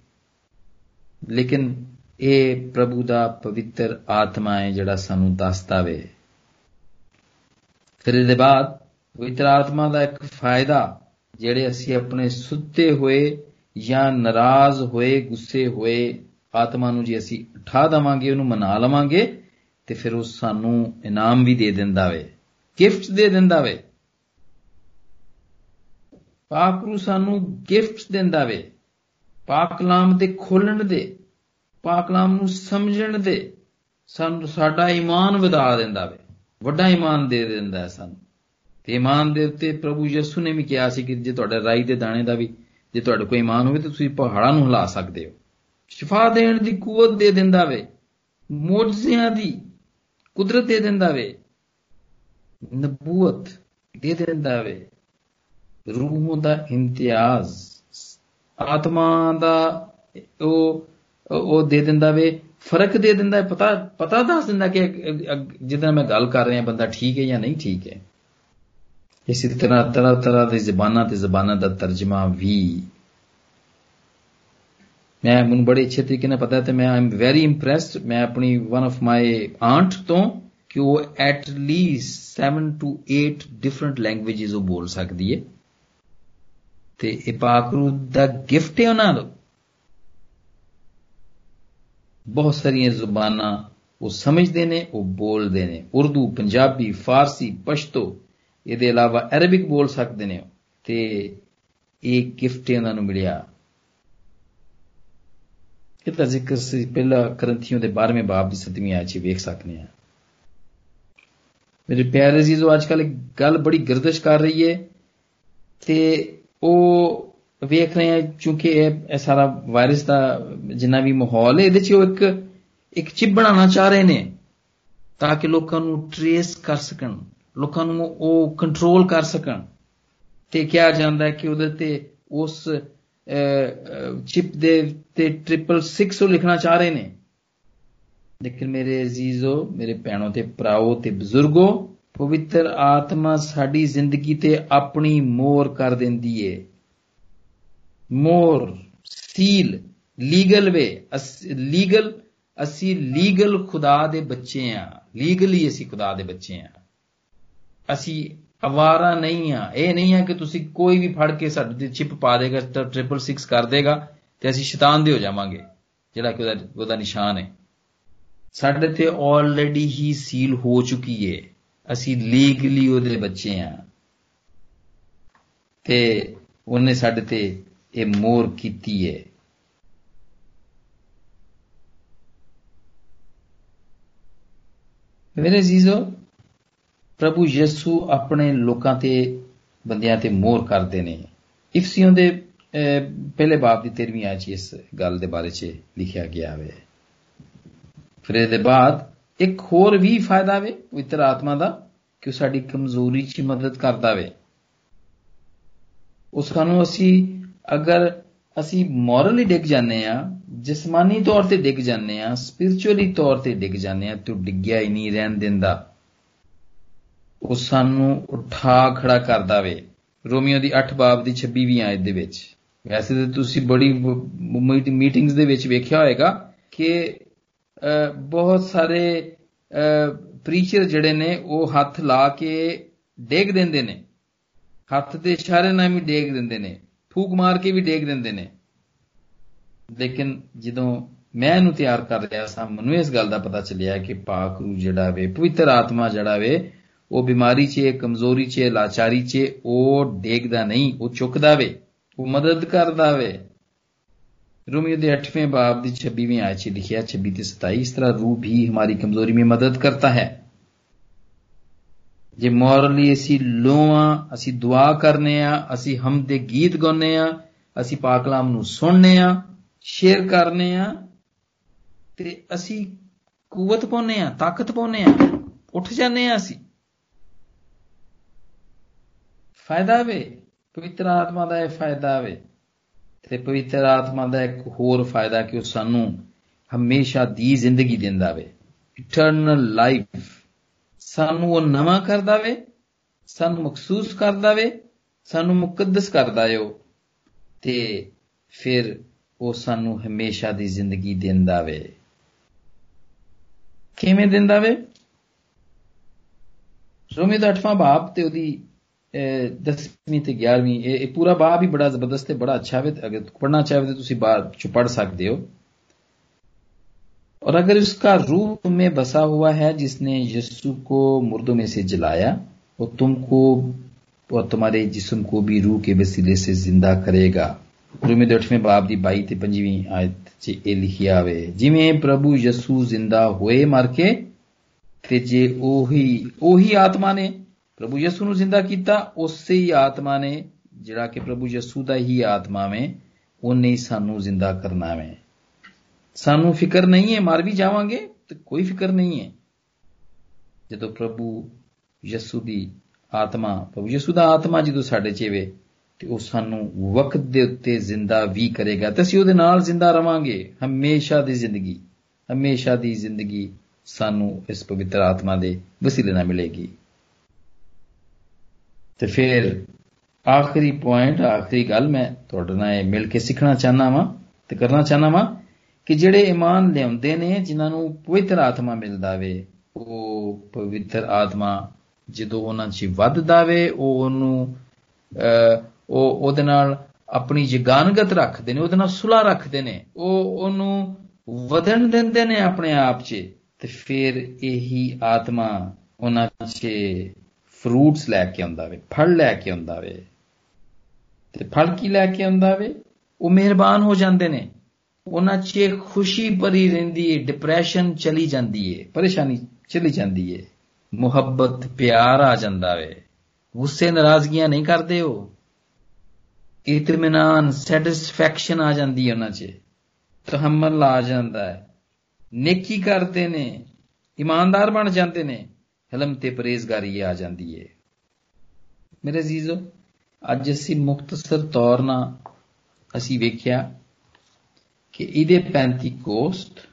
ਲੇਕਿਨ ਇਹ ਪ੍ਰਭੂ ਦਾ ਪਵਿੱਤਰ ਆਤਮਾ ਹੈ ਜਿਹੜਾ ਸਾਨੂੰ ਦੱਸਦਾ ਵੇ। ਫਿਰ ਇਹਦੇ ਬਾਅਦ ਪਵਿੱਤਰ ਆਤਮਾ ਦਾ ਇੱਕ ਫਾਇਦਾ, ਜਿਹੜੇ ਅਸੀਂ ਆਪਣੇ ਸੁੱਤੇ ਹੋਏ ਜਾਂ ਨਾਰਾਜ਼ ਹੋਏ, ਗੁੱਸੇ ਹੋਏ ਆਤਮਾ ਨੂੰ ਜੇ ਅਸੀਂ ਉਠਾ ਦਵਾਂਗੇ, ਉਹਨੂੰ ਮਨਾ ਲਵਾਂਗੇ, ਤੇ ਫਿਰ ਉਹ ਸਾਨੂੰ ਇਨਾਮ ਵੀ ਦੇ ਦਿੰਦਾ ਵੇ ਗਿਫਟ ਦੇ ਦਿੰਦਾ ਵੇ। ਪਾਕ ਨੂੰ ਸਾਨੂੰ ਗਿਫਟਸ ਦਿੰਦਾ ਵੇ ਪਾਕ ਕਲਾਮ ਦੇ ਖੋਲਣ ਦੇ ਪਾਕ ਕਲਾਮ ਨੂੰ ਸਮਝਣ ਦੇ, ਸਾਨੂੰ ਸਾਡਾ ਈਮਾਨ ਵਧਾ ਦਿੰਦਾ ਵੇ, ਵੱਡਾ ਈਮਾਨ ਦੇ ਦਿੰਦਾ ਹੈ ਸਾਨੂੰ। ਤੇ ਈਮਾਨ ਦੇ ਉੱਤੇ ਪ੍ਰਭੂ ਯਿਸੂ ਨੇ ਵੀ ਕਿਹਾ ਸੀ ਕਿ ਜੇ ਤੁਹਾਡੇ ਰਾਈ ਦੇ ਦਾਣੇ ਦਾ ਵੀ, ਜੇ ਤੁਹਾਡੇ ਕੋਲ ਈਮਾਨ ਹੋਵੇ ਤਾਂ ਤੁਸੀਂ ਪਹਾੜਾਂ ਨੂੰ ਹਿਲਾ ਸਕਦੇ ਹੋ। ਸ਼ਿਫਾ ਦੇਣ ਦੀ ਕੂਵਤ ਦੇ ਦਿੰਦਾ ਵੇ, ਮੌਜਜ਼ਿਆਂ ਦੀ ਕੁਦਰਤ ਦੇ ਦਿੰਦਾ ਵੇ, ਨਬੂਵਤ ਦੇ ਦਿੰਦਾ ਵੇ। ਰੂਹ ਦਾ ਇਮਤਿਆਜ਼, ਆਤਮਾ ਦਾ ਉਹ ਉਹ ਦੇ ਦਿੰਦਾ ਵੇ, ਫ਼ਰਕ ਦੇ ਦਿੰਦਾ ਹੈ ਪਤਾ ਪਤਾ ਦੱਸ ਦਿੰਦਾ ਕਿ ਜਿੱਦਾਂ ਮੈਂ ਗੱਲ ਕਰ ਰਿਹਾ, ਬੰਦਾ ਠੀਕ ਹੈ ਜਾਂ ਨਹੀਂ ਠੀਕ ਹੈ। ਇਸੇ ਤਰ੍ਹਾਂ ਤਰ੍ਹਾਂ ਤਰ੍ਹਾਂ ਦੀ ਜ਼ਬਾਨਾਂ ਤੇ ਜ਼ਬਾਨਾਂ ਦਾ ਤਰਜਮਾ ਵੀ ਮੈਂ ਮੈਨੂੰ ਬੜੇ ਅੱਛੇ ਤਰੀਕੇ ਨਾਲ ਪਤਾ ਹੈ ਤੇ ਮੈਂ ਆਮ ਵੈਰੀ ਇੰਪ੍ਰੈਸਡ ਮੈਂ ਆਪਣੀ ਵਨ ਆਫ ਮਾਈ ਆਂਟ ਤੋਂ ਕਿ ਉਹ at least 7 to 8 different languages ਉਹ ਬੋਲ ਸਕਦੀ ਹੈ। ਤੇ ਇਹ ਪਾਕਰੂ ਦਾ ਗਿਫਟ ਹੈ ਉਹਨਾਂ ਨੂੰ। ਬਹੁਤ ਸਾਰੀਆਂ ਜ਼ੁਬਾਨਾਂ ਉਹ ਸਮਝਦੇ ਨੇ, ਉਹ ਬੋਲਦੇ ਨੇ। ਉਰਦੂ, ਪੰਜਾਬੀ, ਫਾਰਸੀ, ਪਸ਼ਤੋ, ਇਹਦੇ ਇਲਾਵਾ ਅਰਬਿਕ ਬੋਲ ਸਕਦੇ ਨੇ ਤੇ ਇਹ ਗਿਫਟ ਇਹਨਾਂ ਨੂੰ ਮਿਲਿਆ। ਇਹਦਾ ਜ਼ਿਕਰ ਸੀ, ਪਹਿਲਾ ਕਰੰਥੀਆਂ ਦੇ 12ਵੇਂ ਬਾਬ ਦੀ 7ਵੀਂ ਆਇਤ 'ਚ ਵੇਖ ਸਕਦੇ ਆ ਮੇਰੇ ਪਿਆਰੇ ਅਜ਼ੀਜ਼ੋ ਅੱਜ ਕੱਲ ਇੱਕ ਗੱਲ ਬੜੀ ਗਰਦਸ਼ ਕਰ ਰਹੀ ਹੈ ਤੇ ਉਹ ਵੇਖ ਰਹੇ ਆ ਕਿਉਂਕਿ ਇਹ ਸਾਰਾ ਵਾਇਰਸ ਦਾ ਜਿੰਨਾ ਵੀ ਮਾਹੌਲ ਹੈ ਇਹਦੇ 'ਚ ਉਹ ਇੱਕ ਇੱਕ ਚਿਪ ਬਣਾਉਣਾ ਚਾਹ ਰਹੇ ਨੇ ਤਾਂ ਕਿ ਲੋਕਾਂ ਨੂੰ ਟ੍ਰੇਸ ਕਰ ਸਕਣ, ਲੋਕਾਂ ਨੂੰ ਉਹ ਕੰਟਰੋਲ ਕਰ ਸਕਣ। ਤੇ ਕਿਹਾ ਜਾਂਦਾ ਹੈ ਕਿ ਉਹਦੇ ਤੇ ਉਸ ਚਿਪ ਦੇ ਤੇ 666 ਲਿਖਣਾ ਚਾਹ ਰਹੇ ਨੇ। ਲੇਕਿਨ ਮੇਰੇ ਅਜ਼ੀਜ਼ੋ, ਮੇਰੇ ਭੈਣੋ ਤੇ ਭਰਾਓ ਤੇ ਬਜ਼ੁਰਗੋ, ਪਵਿੱਤਰ ਆਤਮਾ ਸਾਡੀ ਜ਼ਿੰਦਗੀ ਤੇ ਆਪਣੀ ਮੋਹਰ ਕਰ ਦਿੰਦੀ ਏ। ਮੋਹਰ ਸੀਲ ਲੀਗਲ ਵੇ ਲੀਗਲ ਅਸੀਂ ਲੀਗਲ ਖੁਦਾ ਦੇ ਬੱਚੇ ਆ। ਲੀਗਲੀ ਅਸੀਂ ਖੁਦਾ ਦੇ ਬੱਚੇ ਆ। ਅਸੀਂ ਅਵਾਰਾ ਨਹੀਂ ਆ। ਇਹ ਨਹੀਂ ਹੈ ਕਿ ਤੁਸੀਂ ਕੋਈ ਵੀ ਫੜ ਕੇ ਸਾਡੇ ਤੇ ਚਿਪ ਪਾ ਦੇਗਾ, ਤਾਂ 666 ਕਰ ਦੇਗਾ ਤੇ ਅਸੀਂ ਸ਼ੈਤਾਨ ਦੇ ਹੋ ਜਾਵਾਂਗੇ, ਜਿਹੜਾ ਕਿ ਉਹਦਾ ਉਹਦਾ ਨਿਸ਼ਾਨ ਹੈ। ਸਾਡੇ ਤੇ ਆਲਰੇਡੀ ਹੀ ਸੀਲ ਹੋ ਚੁੱਕੀ ਏ। ਅਸੀਂ ਲੀਗਲੀ ਉਹਦੇ ਬੱਚੇ ਆ। ਤੇ ਉਹਨੇ ਸਾਡੇ ਤੇ ਇਹ ਮੋਰ ਕੀਤੀ ਏ। ਮੇਰੇ ਜੀਜ਼ੋ ਪ੍ਰਭੂ ਯਿਸੂ ਆਪਣੇ ਲੋਕਾਂ ਤੇ, ਬੰਦਿਆਂ ਤੇ ਮੋਹਰ ਕਰਦੇ ਨੇ। ਇਫਸੀਓਂ ਦੇ ਪਹਿਲੇ ਬਾਪ ਦੀ 13ਵੀਂ ਆਇਤ ਇਸ ਗੱਲ ਦੇ ਬਾਰੇ 'ਚ ਲਿਖਿਆ ਗਿਆ ਹੈ। ਫਿਰ ਇਹਦੇ ਬਾਅਦ ਇੱਕ ਹੋਰ ਵੀ ਫਾਇਦਾ ਵੇ ਪਵਿੱਤਰ ਆਤਮਾ ਦਾ, ਕਿ ਉਹ ਸਾਡੀ ਕਮਜ਼ੋਰੀ 'ਚ ਮਦਦ ਕਰਦਾ ਵੇ ਉਹ ਸਾਨੂੰ ਅਸੀਂ, ਅਗਰ ਅਸੀਂ ਮੋਰਲੀ ਡਿੱਗ ਜਾਂਦੇ ਆ ਜਿਸਮਾਨੀ ਤੌਰ ਤੇ ਡਿੱਗ ਜਾਂਦੇ ਆ ਸਪਿਰਚੁਅਲੀ ਤੌਰ ਤੇ ਡਿੱਗ ਜਾਂਦੇ ਆ ਤੇ ਡਿੱਗਿਆ ਹੀ ਨਹੀਂ ਰਹਿਣ ਦਿੰਦਾ। ਉਹ ਸਾਨੂੰ ਉਠਾ ਖੜਾ ਕਰਦਾ ਵੇ ਰੋਮੀਓ ਦੀ 8 ਬਾਬ ਦੀ 26ਵੀਂ ਆਇਤ ਦੇ ਵਿੱਚ। ਵੈਸੇ ਤਾਂ ਤੁਸੀਂ ਬੜੀ ਮੀਟਿੰਗਸ ਦੇ ਵਿੱਚ ਵੇਖਿਆ ਹੋਵੇਗਾ ਕਿ ਬਹੁਤ ਸਾਰੇ ਪ੍ਰੀਚਰ ਜਿਹੜੇ ਨੇ, ਉਹ ਹੱਥ ਲਾ ਕੇ ਡੇਗ ਦਿੰਦੇ ਨੇ। ਹੱਥ ਤੇ ਇਸ਼ਾਰੇ ਨਾਲ ਵੀ ਡੇਗ ਦਿੰਦੇ ਨੇ। ਫੂਕ ਮਾਰ ਕੇ ਵੀ ਡੇਗ ਦਿੰਦੇ ਨੇ। ਲੇਕਿਨ ਜਦੋਂ ਮੈਂ ਇਹਨੂੰ ਤਿਆਰ ਕਰ ਰਿਹਾ ਸਾਂ, ਮੈਨੂੰ ਇਸ ਗੱਲ ਦਾ ਪਤਾ ਚੱਲਿਆ ਕਿ ਪਾਕ ਰੂ ਜਿਹੜਾ ਵੇ, ਪਵਿੱਤਰ ਆਤਮਾ ਜਿਹੜਾ ਵੇ ਉਹ ਬਿਮਾਰੀ 'ਚ ਕਮਜ਼ੋਰੀ 'ਚ ਲਾਚਾਰੀ 'ਚ ਉਹ ਡੇਗਦਾ ਨਹੀਂ ਉਹ ਚੁੱਕਦਾ ਵੇ ਉਹ ਮਦਦ ਕਰਦਾ ਵੇ रोमियो ਦੇ 8वें ਬਾਬ ਦੀ 26ਵੀਂ ਆਇਤ 'ਚ ਲਿਖਿਆ 26 ਤੇ 27 ਇਸ ਤਰ੍ਹਾਂ रूह भी हमारी कमजोरी में मदद करता है ਜੇ ਮੋਰਲੀ ਅਸੀਂ ਲੋਆਂ ਅਸੀਂ ਦੁਆ ਕਰਨੇ ਆ ਅਸੀਂ ਹਮਦੇ ਗੀਤ ਗਾਉਨੇ ਆ ਅਸੀਂ ਪਾਕ ਕਲਾਮ ਨੂੰ ਸੁਣਨੇ ਆ ਸ਼ੇਅਰ ਕਰਨੇ ਆ ਤੇ ਅਸੀਂ ਕੂਵਤ ਪਾਉਨੇ ਆ ਤਾਕਤ ਪਾਉਨੇ ਆ ਉੱਠ ਜਾਂਦੇ ਆ ਅਸੀਂ ਫਾਇਦਾ ਵੇ ਪਵਿੱਤਰ ਆਤਮਾ ਦਾ ਇਹ ਫਾਇਦਾ ਵੇ ਤੇ ਪਵਿੱਤਰ ਆਤਮਾ ਦਾ ਇੱਕ ਹੋਰ ਫਾਇਦਾ ਕਿ ਉਹ ਸਾਨੂੰ ਹਮੇਸ਼ਾ ਦੀ ਜ਼ਿੰਦਗੀ ਦਿੰਦਾ ਵੇ ਇਟਰਨਲ ਲਾਈਫ ਸਾਨੂੰ ਉਹ ਨਵਾਂ ਕਰਦਾ ਵੇ ਸਾਨੂੰ ਮਖਸੂਸ ਕਰਦਾ ਵੇ ਸਾਨੂੰ ਮੁਕੱਦਸ ਕਰਦਾ ਏ ਉਹ, ਤੇ ਫਿਰ ਉਹ ਸਾਨੂੰ ਹਮੇਸ਼ਾ ਦੀ ਜ਼ਿੰਦਗੀ ਦਿੰਦਾ ਵੇ ਕਿਵੇਂ ਦਿੰਦਾ ਵੇ ਰੋਮੀ ਦਾ 8ਵਾਂ ਬਾਬ ਤੇ ਉਹਦੀ 10ਵੀਂ ਤੇ 11ਵੀਂ ਇਹ ਪੂਰਾ ਬਾਬ ਹੀ ਬੜਾ ਜ਼ਬਰਦਸਤ ਹੈ ਬੜਾ ਅੱਛਾ ਹੈ ਅਗਰ ਪੜਨਾ ਚਾਹੋ ਤਾਂ ਤੁਸੀਂ ਬਾਅਦ ਚ ਪੜ ਸਕਦੇ ਹੋ और अगर उसका रूह तुम्हें बसा हुआ है जिसने यीशु को मुर्दों में से जलाया वो तुमको और तुम्हारे जिस्म को भी रूह के वसीले से जिंदा करेगा ਰੂਮੀ ਦੇ 8ਵੇਂ ਬਾਬ ਦੀ 22 ਤੇ 25ਵੀਂ ਆਇਤ 'ਚ ਇਹ ਲਿਖਿਆ ਹੋਵੇ ਜਿਵੇਂ ਪ੍ਰਭੂ ਯਸੂ ਜ਼ਿੰਦਾ ਹੋਏ ਮਰ ਕੇ ਤੇ ਜੇ ਉਹੀ ਉਹੀ ਆਤਮਾ ਨੇ ਪ੍ਰਭੂ ਯਸੂ ਨੂੰ ਜ਼ਿੰਦਾ ਕੀਤਾ, ਉਸੇ ਹੀ ਆਤਮਾ ਨੇ, ਜਿਹੜਾ ਕਿ ਪ੍ਰਭੂ ਯਸੂ ਦਾ ਹੀ ਆਤਮਾ ਵੇ, ਉਹਨੇ ਹੀ ਸਾਨੂੰ ਜ਼ਿੰਦਾ ਕਰਨਾ ਵੇ। ਸਾਨੂੰ ਫਿਕਰ ਨਹੀਂ ਹੈ, ਮਰ ਵੀ ਜਾਵਾਂਗੇ, ਤੇ ਕੋਈ ਫਿਕਰ ਨਹੀਂ ਹੈ। ਜਦੋਂ ਪ੍ਰਭੂ ਯਸੂ ਦੀ ਆਤਮਾ, ਪ੍ਰਭੂ ਯਸੂ ਦਾ ਆਤਮਾ ਜਦੋਂ ਸਾਡੇ 'ਚ ਵੇ, ਤੇ ਉਹ ਸਾਨੂੰ ਵਕਤ ਦੇ ਉੱਤੇ ਜ਼ਿੰਦਾ ਵੀ ਕਰੇਗਾ, ਤੇ ਅਸੀਂ ਉਹਦੇ ਨਾਲ ਜ਼ਿੰਦਾ ਰਵਾਂਗੇ, ਹਮੇਸ਼ਾ ਦੀ ਜ਼ਿੰਦਗੀ, ਹਮੇਸ਼ਾ ਦੀ ਜ਼ਿੰਦਗੀ ਸਾਨੂੰ ਇਸ ਪਵਿੱਤਰ ਆਤਮਾ ਦੇ ਵਸੀਲੇ ਨਾਲ ਮਿਲੇਗੀ। ਤੇ ਫਿਰ ਆਖਰੀ ਪੁਆਇੰਟ ਆਖਰੀ ਗੱਲ ਮੈਂ ਤੁਹਾਡੇ ਨਾਲ ਇਹ ਮਿਲ ਕੇ ਸਿੱਖਣਾ ਚਾਹਨਾ ਵਾਂ ਤੇ ਕਰਨਾ ਚਾਹਨਾ ਵਾਂ ਕਿ ਜਿਹੜੇ ਈਮਾਨ ਲਿਆਉਂਦੇ ਨੇ, ਜਿਨ੍ਹਾਂ ਨੂੰ ਪਵਿੱਤਰ ਆਤਮਾ ਮਿਲਦਾ ਵੇ ਉਹ ਪਵਿੱਤਰ ਆਤਮਾ ਜਦੋਂ ਉਹਨਾਂ 'ਚ ਵੱਧਦਾ ਵੇ ਉਹ ਉਹਨੂੰ ਉਹ ਉਹਦੇ ਨਾਲ ਆਪਣੀ ਜਗਾਨਗਤ ਰੱਖਦੇ ਨੇ, ਉਹਦੇ ਨਾਲ ਸੁਲਾ ਰੱਖਦੇ ਨੇ, ਉਹ ਉਹਨੂੰ ਵਧਣ ਦਿੰਦੇ ਨੇ ਆਪਣੇ ਆਪ 'ਚ ਤੇ ਫਿਰ ਇਹੀ ਆਤਮਾ ਉਹਨਾਂ 'ਚ ਫਰੂਟਸ ਲੈ ਕੇ ਆਉਂਦਾ ਵੇ, ਫਲ ਲੈ ਕੇ ਆਉਂਦਾ ਵੇ। ਤੇ ਫਲ ਕੀ ਲੈ ਕੇ ਆਉਂਦਾ ਵੇ? ਉਹ ਮਿਹਰਬਾਨ ਹੋ ਜਾਂਦੇ ਨੇ। ਉਹਨਾਂ 'ਚ ਖੁਸ਼ੀ ਭਰੀ ਰਹਿੰਦੀ ਏ ਡਿਪਰੈਸ਼ਨ ਚਲੀ ਜਾਂਦੀ ਏ, ਪਰੇਸ਼ਾਨੀ ਚਲੀ ਜਾਂਦੀ ਏ। ਮੁਹੱਬਤ, ਪਿਆਰ ਆ ਜਾਂਦਾ ਵੇ। ਗੁੱਸੇ ਨਾਰਾਜ਼ਗੀਆਂ ਨਹੀਂ ਕਰਦੇ ਉਹ। ਇਤਮਾਨ ਸੈਟੀਸਫੈਕਸ਼ਨ ਆ ਜਾਂਦੀ ਹੈ ਉਹਨਾਂ 'ਚ। ਤਹਮਲ ਆ ਜਾਂਦਾ ਹੈ ਨੇਕੀ ਕਰਦੇ ਨੇ। ਇਮਾਨਦਾਰ ਬਣ ਜਾਂਦੇ ਨੇ। ਹਲਮ ਤੇ ਪਰਹੇਜ਼ਗਾਰੀ ਆ ਜਾਂਦੀ ਹੈ ਮੇਰੇ ਅਜ਼ੀਜ਼ੋ, ਅੱਜ ਅਸੀਂ ਮੁਖਤਸਰ ਤੌਰ 'ਨਾਲ ਅਸੀਂ ਵੇਖਿਆ ਕਿ ਇਹਦੇ 35 ਕੋਸਟ,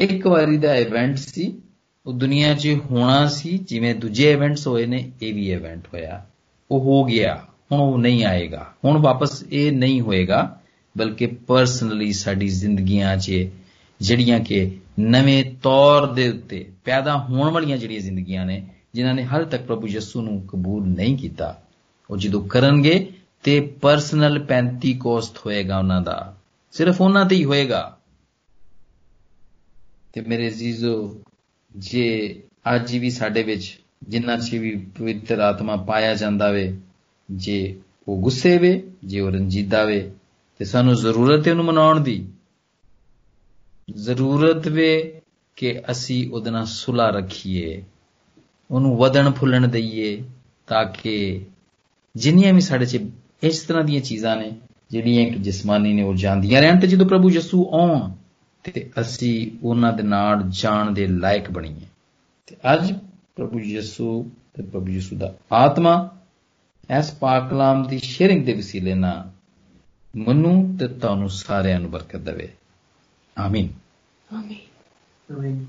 ਇੱਕ ਵਾਰੀ ਦਾ ਇਵੈਂਟ ਸੀ, ਉਹ ਦੁਨੀਆ 'ਚ ਹੋਣਾ ਸੀ, ਜਿਵੇਂ ਦੂਜੇ ਇਵੈਂਟਸ ਹੋਏ ਨੇ, ਇਹ ਵੀ ਇਵੈਂਟ ਹੋਇਆ। ਉਹ ਹੋ ਗਿਆ, ਹੁਣ ਉਹ ਨਹੀਂ ਆਏਗਾ। ਹੁਣ ਵਾਪਸ ਇਹ ਨਹੀਂ ਹੋਏਗਾ, ਬਲਕਿ ਪਰਸਨਲੀ ਸਾਡੀ ਜ਼ਿੰਦਗੀਆਂ 'ਚ, ਜਿਹੜੀਆਂ ਕਿ ਨਵੇਂ ਤੌਰ ਦੇ ਉੱਤੇ ਪੈਦਾ ਹੋਣ ਵਾਲੀਆਂ ਜਿਹੜੀਆਂ ਜ਼ਿੰਦਗੀਆਂ ਨੇ, ਜਿਨ੍ਹਾਂ ਨੇ ਹਾਲ ਤੱਕ ਪ੍ਰਭੂ ਯਿਸੂ ਨੂੰ ਕਬੂਲ ਨਹੀਂ ਕੀਤਾ, ਉਹ ਜਦੋਂ ਕਰਨਗੇ ਤੇ ਪਰਸਨਲ ਪੈਂਤੀਕੋਸਟ ਹੋਏਗਾ ਉਹਨਾਂ ਦਾ। ਸਿਰਫ ਉਹਨਾਂ ਤੇ ਹੀ ਹੋਏਗਾ। ਤੇ ਮੇਰੇ ਅਜ਼ੀਜ਼ੋ, ਜੇ ਅੱਜ ਵੀ ਸਾਡੇ ਵਿੱਚ ਜਿੰਨਾ ਚ ਵੀ ਪਵਿੱਤਰ ਆਤਮਾ ਪਾਇਆ ਜਾਂਦਾ ਵੇ, ਜੇ ਉਹ ਗੁੱਸੇ ਵੇ, ਜੇ ਉਹ ਰੰਜੀਦਾ ਵੇ, ਤੇ ਸਾਨੂੰ ਜ਼ਰੂਰਤ ਹੈ ਉਹਨੂੰ ਮਨਾਉਣ ਦੀ। ਜ਼ਰੂਰਤ ਵੇ ਕਿ ਅਸੀਂ ਉਹਦੇ ਨਾਲ ਸੁਲਾ ਰੱਖੀਏ, ਉਹਨੂੰ ਵਧਣ ਫੁੱਲਣ ਦਈਏ ਤਾਂ ਕਿ ਜਿੰਨੀਆਂ ਵੀ ਸਾਡੇ 'ਚ ਇਸ ਤਰ੍ਹਾਂ ਦੀਆਂ ਚੀਜ਼ਾਂ ਨੇ, ਜਿਹੜੀਆਂ ਕਿ ਜਿਸਮਾਨੀ ਨੇ ਉਹ ਜਾਂਦੀਆਂ ਰਹਿਣ ਤੇ ਜਦੋਂ ਪ੍ਰਭੂ ਯਿਸੂ ਆਉਣ ਤੇ ਅਸੀਂ ਉਹਨਾਂ ਦੇ ਨਾਲ ਜਾਣ ਦੇ ਲਾਇਕ ਬਣੀਏ। ਤੇ ਅੱਜ ਪ੍ਰਭੂ ਯਿਸੂ ਤੇ ਪ੍ਰਭੂ ਯਿਸੂ ਦਾ ਆਤਮਾ ਇਸ ਪਾਕ ਕਲਾਮ ਦੀ ਸ਼ੇਅਰਿੰਗ ਦੇ ਵਸੀਲੇ ਨਾਲ ਮਨੂੰ ਤੇ ਤੁਹਾਨੂੰ ਸਾਰਿਆਂ ਨੂੰ ਬਰਕਤ ਦੇਵੇ। ਆਮੀਨ। Amém. Amém.